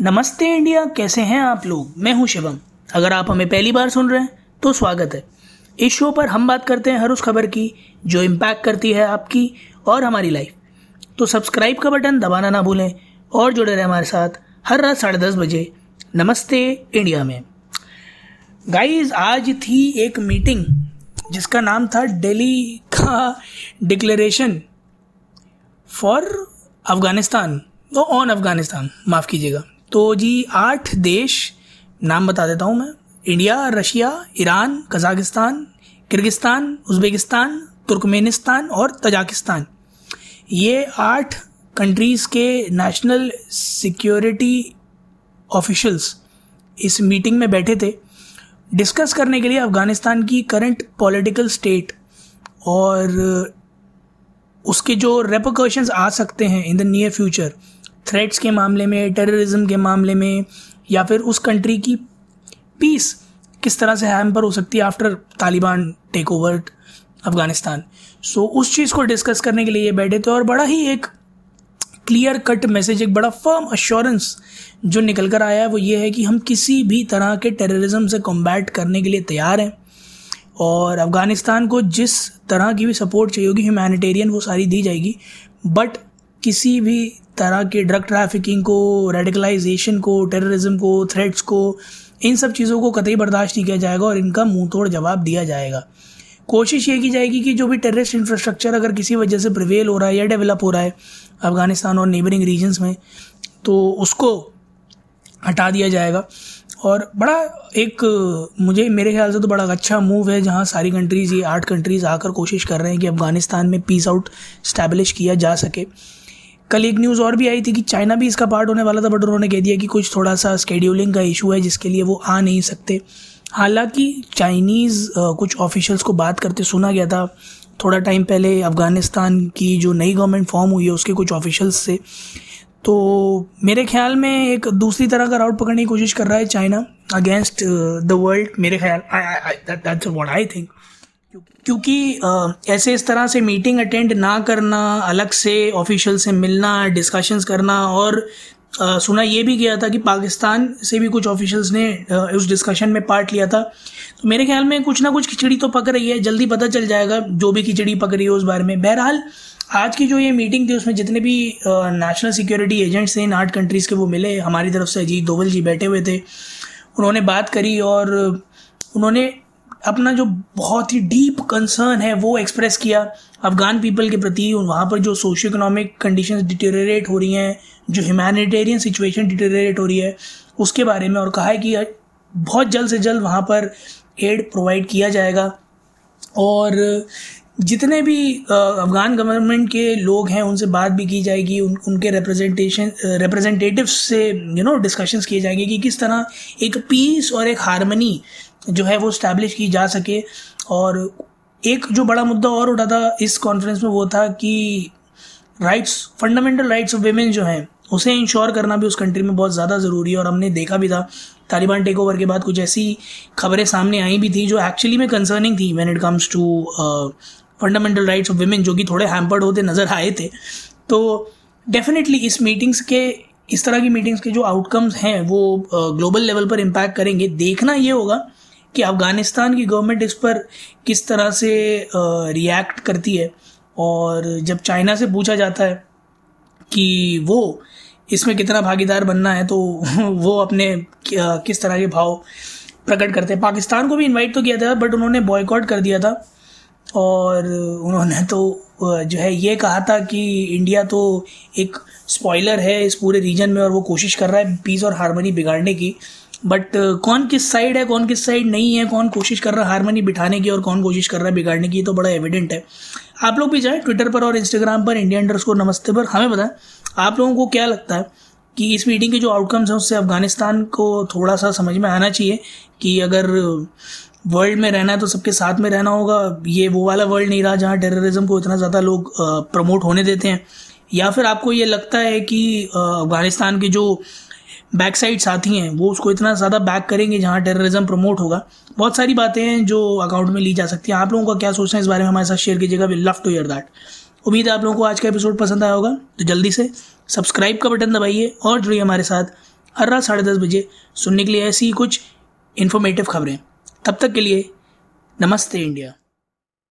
नमस्ते इंडिया, कैसे हैं आप लोग? मैं हूँ शिवम। अगर आप हमें पहली बार सुन रहे हैं तो स्वागत है। इस शो पर हम बात करते हैं हर उस खबर की, जो इम्पैक्ट करती है आपकी और हमारी लाइफ तो सब्सक्राइब का बटन दबाना ना भूलें और जुड़े रहें हमारे साथ हर रात साढ़े दस बजे नमस्ते इंडिया में। गाइज़ आज थी एक मीटिंग जिसका नाम था दिल्ली का declaration for Afghanistan on Afghanistan माफ़ कीजिएगा। तो जी, आठ देश, नाम बता देता हूँ मैं। India, Russia, Iran, Kazakhstan, Kyrgyzstan, Uzbekistan, Turkmenistan और तजाकिस्तान। ये आठ कंट्रीज़ के नेशनल सिक्योरिटी ऑफिशल्स इस मीटिंग में बैठे थे। डिस्कस करने के लिए अफ़गानिस्तान की करंट पॉलिटिकल स्टेट और उसके जो रेपोकशंस आ सकते हैं in the near future threats के मामले में टेररिज्म के मामले में, या फिर उस कंट्री की पीस किस तरह से पर हो सकती है after Taliban take over Afghanistan so उस चीज़ को डिस्कस करने के लिए ये बैठे थे और बड़ा ही एक क्लियर कट मैसेज एक बड़ा फर्म अश्योरेंस जो निकल कर आया है, वो ये है कि हम किसी भी तरह के टेररिज्म से कॉम्बैट करने के लिए तैयार हैं। और अफ़गानिस्तान को जिस तरह की भी सपोर्ट चाहिए होगी ह्यूमैनिटेरियन वो सारी दी जाएगी। बट किसी भी तरह के ड्रग ट्रैफिकिंग को रेडिकलाइजेशन को टेररिज्म को थ्रेट्स को, इन सब चीज़ों को कतई बर्दाश्त नहीं किया जाएगा और इनका मुँह तोड़ जवाब दिया जाएगा। कोशिश ये की जाएगी कि जो भी टेररिस्ट इंफ्रास्ट्रक्चर अगर किसी वजह से प्रिवेल हो रहा है या डेवलप हो रहा है अफ़गानिस्तान और नेबरिंग रीजन्स में तो उसको हटा दिया जाएगा। और बड़ा एक, मुझे, मेरे ख्याल से तो बड़ा अच्छा मूव है जहाँ सारी कंट्रीज़ ये आठ कंट्रीज़ आकर कोशिश कर रहे हैं कि अफ़गानिस्तान में पीस आउट स्टैब्लिश किया जा सके। कल एक न्यूज़ और भी आई थी कि चाइना भी इसका पार्ट होने वाला था बट उन्होंने कह दिया कि कुछ थोड़ा सा स्केड्यूलिंग का इशू है, जिसके लिए वो आ नहीं सकते। हालाँकि चाइनीज़ कुछ ऑफिशियल्स को बात करते सुना गया था। थोड़ा टाइम पहले अफ़गानिस्तान की जो नई गवर्नमेंट फॉर्म हुई है, उसके कुछ ऑफिशियल्स से। तो मेरे ख्याल में एक दूसरी तरह का राउट पकड़ने की कोशिश कर रहा है चाइना अगेंस्ट द वर्ल्ड मेरे ख्याल आई थिंक क्योंकि ऐसे इस तरह से मीटिंग अटेंड ना करना अलग से ऑफिशियल से मिलना डिस्कशंस करना और आ, सुना ये भी गया था कि पाकिस्तान से भी कुछ ऑफिशियल्स ने आ, उस डिस्कशन में पार्ट लिया था। तो मेरे ख्याल में कुछ ना कुछ खिचड़ी तो पक रही है जल्दी पता चल जाएगा जो भी खिचड़ी पक रही है उस बारे में। बहरहाल आज की जो ये मीटिंग थी उसमें जितने भी नेशनल सिक्योरिटी एजेंट्स थे इन आठ कंट्रीज़ के वो मिले। हमारी तरफ़ से अजीत दोवल जी बैठे हुए थे। उन्होंने बात करी और उन्होंने अपना जो बहुत ही डीप कंसर्न है, वो एक्सप्रेस किया। अफगान पीपल के प्रति वहाँ पर जो सोशो इकोनॉमिक कंडीशन डिटेरेट हो रही हैं, जो ह्यूमैनिटेरियन सिचुएशन डिटेरेट हो रही है, उसके बारे में और कहा है कि बहुत जल्द से जल्द वहाँ पर एड प्रोवाइड किया जाएगा। और जितने भी अफगान गवर्नमेंट के लोग हैं, उनसे बात भी की जाएगी, उन, उनके रिप्रेजेंटेशन रिप्रेजेंटेटिव से यू नो डिस्कशंस किए जाएँगे कि किस तरह एक पीस और एक हारमनी जो है वो स्टैब्लिश की जा सके। और एक जो बड़ा मुद्दा और उठा था इस कॉन्फ्रेंस में वो था कि rights fundamental rights of women जो हैं, उसे इंश्योर करना भी उस कंट्री में बहुत ज़्यादा ज़रूरी है। और हमने देखा भी था तालिबान टेक ओवर के बाद कुछ ऐसी खबरें सामने आई भी थी जो एक्चुअली में कंसर्निंग थी when it comes to fundamental rights of women जो कि थोड़े हैम्पर्ड होते, नज़र आए थे। तो डेफिनेटली इस मीटिंग्स के, इस तरह की मीटिंग्स के जो आउटकम्स हैं, वो ग्लोबल लेवल पर इम्पैक्ट करेंगे। देखना ये होगा कि अफ़गानिस्तान की गवर्नमेंट इस पर किस तरह से रिएक्ट करती है। और जब चाइना से पूछा जाता है कि वो इसमें कितना भागीदार बनना है तो वो अपने किस तरह के भाव प्रकट करते हैं। पाकिस्तान को भी इनवाइट तो किया था बट उन्होंने बॉयकॉट कर दिया था। और उन्होंने तो जो है ये कहा था कि इंडिया तो एक स्पॉइलर है इस पूरे रीजन में और वो कोशिश कर रहा है पीस और हारमोनी बिगाड़ने की। बट uh, कौन किस साइड है कौन किस साइड नहीं है कौन कोशिश कर रहा है हारमोनी बिठाने की और कौन कोशिश कर रहा है बिगाड़ने की तो बड़ा एविडेंट है। आप लोग भी जाए ट्विटर पर और इंस्टाग्राम पर इंडिया अंडर स्कोर नमस्ते पर। हमें बताएँ आप लोगों को क्या लगता है कि इस मीटिंग के जो आउटकम्स हैं उससे अफ़गानिस्तान को थोड़ा सा समझ में आना चाहिए कि अगर वर्ल्ड में रहना है तो सबके साथ में रहना होगा। ये वो वाला वर्ल्ड नहीं रहा जहाँ टेररिज्म को इतना ज़्यादा लोग प्रमोट होने देते हैं। या फिर आपको ये लगता है कि अफ़गानिस्तान के जो बैक साइड साथी हैं, वो उसको इतना ज़्यादा बैक करेंगे जहाँ टेररिज्म प्रमोट होगा। बहुत सारी बातें हैं जो अकाउंट में ली जा सकती हैं। आप लोगों का क्या सोचना है इस बारे में हमारे साथ शेयर कीजिएगा। We love to hear that उम्मीद है आप लोगों को आज का एपिसोड पसंद आया होगा। तो जल्दी से सब्सक्राइब का बटन दबाइए और जुड़िए हमारे साथ हर रात साढ़े दस बजे सुनने के लिए ऐसी कुछ इन्फॉर्मेटिव खबरें। तब तक के लिए नमस्ते इंडिया।